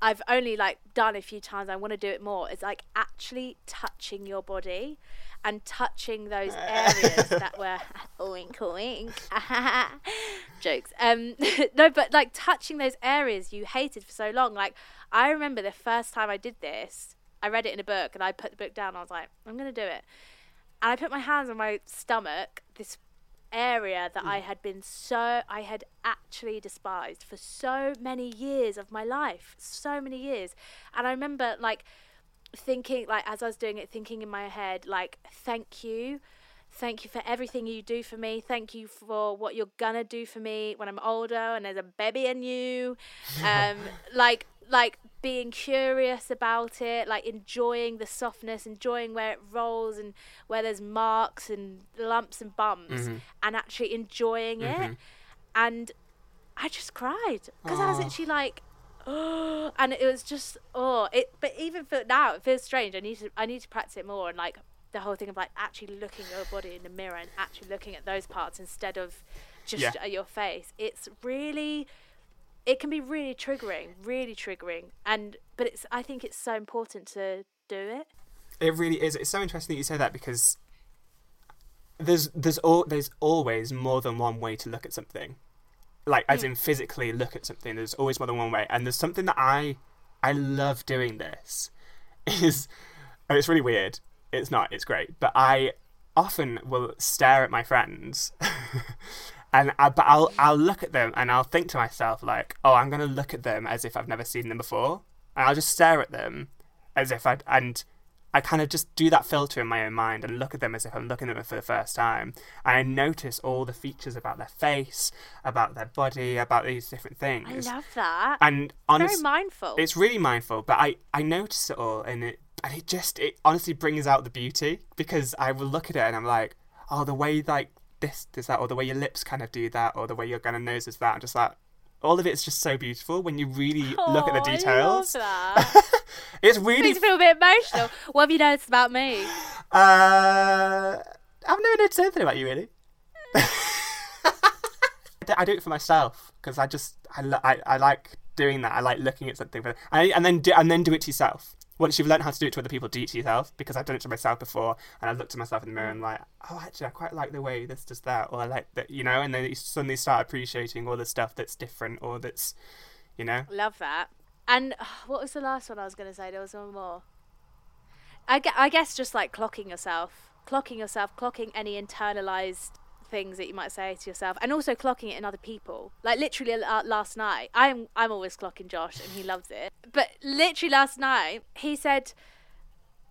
Speaker 1: I've only like done a few times. I want to do it more. Is like actually touching your body and touching those areas that were wink wink jokes. Um, no, but like touching those areas you hated for so long. Like I remember the first time I did this. I read it in a book and I put the book down. I was like, I'm gonna do it. And I put my hands on my stomach, this area that I had been so, I had actually despised for so many years of my life. So many years. And I remember like thinking, like, as I was doing it, thinking in my head, like, thank you. Thank you for everything you do for me. Thank you for what you're gonna do for me when I'm older and there's a baby in you. Um, like, like being curious about it, like enjoying the softness, enjoying where it rolls and where there's marks and lumps and bumps, and actually enjoying it. And I just cried because I was actually like, oh, and it was just oh, it. But even for now, it feels strange. I need to I need to practice it more and like the whole thing of like actually looking at your body in the mirror and actually looking at those parts instead of just
Speaker 2: Yeah.
Speaker 1: at your face. It's really it can be really triggering, really triggering. And but it's I think it's so important to do it.
Speaker 2: It really is. It's so interesting that you say that because there's there's all there's always more than one way to look at something. Like as hmm. in physically look at something. There's always more than one way. And there's something that I I love doing this is and it's really weird. It's not, it's great. But I often will stare at my friends and I, but I'll I'll look at them and I'll think to myself like, oh, I'm gonna look at them as if I've never seen them before, and I'll just stare at them as if I and I kind of just do that filter in my own mind and look at them as if I'm looking at them for the first time, and I notice all the features about their face, about their body, about these different things.
Speaker 1: I love that.
Speaker 2: and
Speaker 1: Very mindful.
Speaker 2: it's really mindful, but I I notice it all, and it and it just it honestly brings out the beauty because I will look at it and I'm like, oh, the way like this does that, or the way your lips kind of do that, or the way your kind of nose is that. I'm just like, all of it's just so beautiful when you really look at the details.
Speaker 1: I love that.
Speaker 2: It's really.
Speaker 1: Makes me feel a bit emotional. What have you noticed about me?
Speaker 2: Uh, I've never noticed anything about you really. I do it for myself because I just I, I I like doing that. I like looking at something for, and, and then do, and then do it to yourself. Once you've learned how to do it to other people, do it to yourself. Because I've done it to myself before, and I looked at myself in the mirror and like, oh, actually, I quite like the way this does that, or I like that, you know. And then you suddenly start appreciating all the stuff that's different, or that's, you know.
Speaker 1: Love that. And what was the last one I was going to say? There was one more. I guess just like clocking yourself, clocking yourself, clocking any internalized things that you might say to yourself, and also clocking it in other people. Like literally uh, last night, I'm I'm always clocking Josh, and he loves it. But literally last night, he said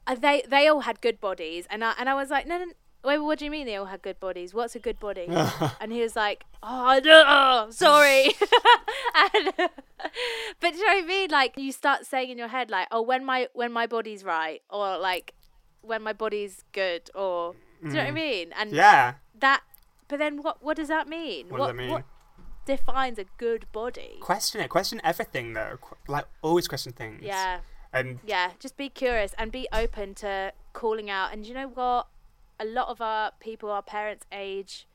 Speaker 1: uh, they they all had good bodies, and I and I was like, no, no. no, Wait, what do you mean they all had good bodies? What's a good body? and he was like, "Oh, no, sorry." and, but do you know what I mean? Like you start saying in your head, like, "Oh, when my when my body's right," or like, "When my body's good," or do you know what I mean? And
Speaker 2: Yeah.
Speaker 1: that. But then, what what does that mean?
Speaker 2: What does that mean?
Speaker 1: What defines a good body?
Speaker 2: Question it. Question everything though. Like always question things.
Speaker 1: Yeah,
Speaker 2: And
Speaker 1: yeah. Just be curious and be open to calling out. And you know what? A lot of our people, our parents' age,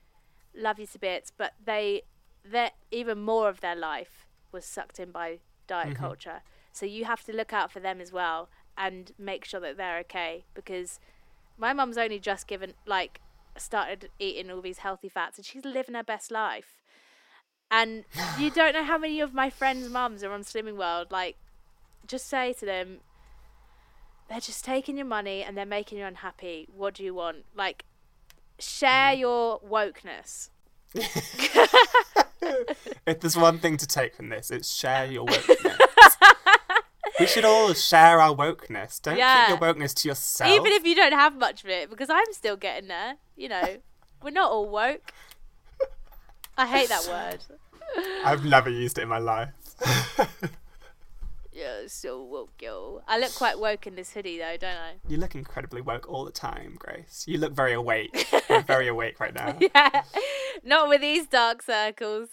Speaker 1: love you to bits, but they, that even more of their life was sucked in by diet
Speaker 2: Mm-hmm.
Speaker 1: culture. So you have to look out for them as well and make sure that they're okay because my mum's only just given like started eating all these healthy fats and she's living her best life. And you don't know how many of my friends' mums are on Slimming World. Like, just say to them, they're just taking your money and they're making you unhappy. What do you want? Like, share mm. your wokeness.
Speaker 2: If there's one thing to take from this, it's share your wokeness. We should all share our wokeness. Don't
Speaker 1: Yeah.
Speaker 2: keep your wokeness to yourself.
Speaker 1: Even if you don't have much of it, because I'm still getting there. You know, we're not all woke. I hate that word.
Speaker 2: I've never used it in my life.
Speaker 1: Yeah, so woke, yo. I look quite woke in this hoodie, though, don't I?
Speaker 2: You look incredibly woke all the time, Grace. You look very awake. You're very awake right now.
Speaker 1: Yeah, not with these dark circles.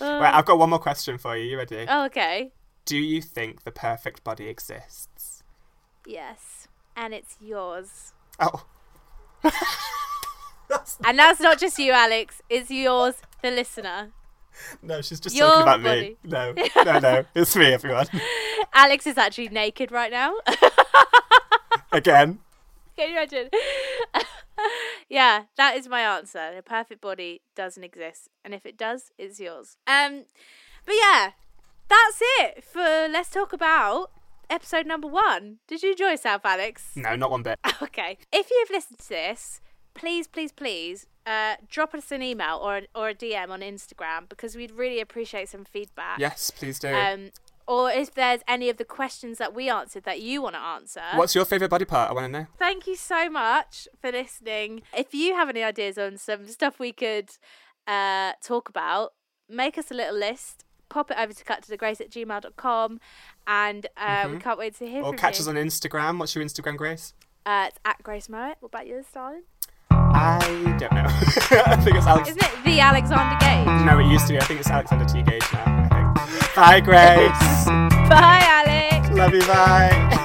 Speaker 2: Right, I've oh. got one more question for you. You ready?
Speaker 1: Oh, okay.
Speaker 2: Do you think the perfect body exists?
Speaker 1: Yes, and it's yours.
Speaker 2: Oh.
Speaker 1: And that's not just you, Alex. It's yours, the listener.
Speaker 2: No, she's just
Speaker 1: Your
Speaker 2: talking about
Speaker 1: body.
Speaker 2: me. No, no, no. It's me, everyone.
Speaker 1: Alex is actually naked right now.
Speaker 2: Again.
Speaker 1: Can you imagine? yeah, that is my answer. The perfect body doesn't exist, and if it does, it's yours. Um, but yeah, that's it for let's talk about episode number one. Did you enjoy yourself, Alex?
Speaker 2: No, not one bit.
Speaker 1: Okay. If you've listened to this, please, please, please, uh, drop us an email or or a DM on Instagram because we'd really appreciate some feedback.
Speaker 2: Yes, please do.
Speaker 1: Um, or if there's any of the questions that we answered that you want to answer.
Speaker 2: What's your favourite body part? I want to know.
Speaker 1: Thank you so much for listening. If you have any ideas on some stuff we could uh, talk about, make us a little list. Pop it over to cut to the grace at gmail.com and uh, we can't wait to hear
Speaker 2: Mm-hmm. Or
Speaker 1: from
Speaker 2: catch
Speaker 1: you.
Speaker 2: us on Instagram. What's your Instagram, Grace?
Speaker 1: uh, it's at Grace Merritt. What about yours, darling?
Speaker 2: I don't know. I think it's Alex.
Speaker 1: Isn't it the Alexander Gage?
Speaker 2: No, it used to be. I think it's Alexander T. Gage now. I think. Bye, Grace.
Speaker 1: Bye, Alex. Love you. Bye,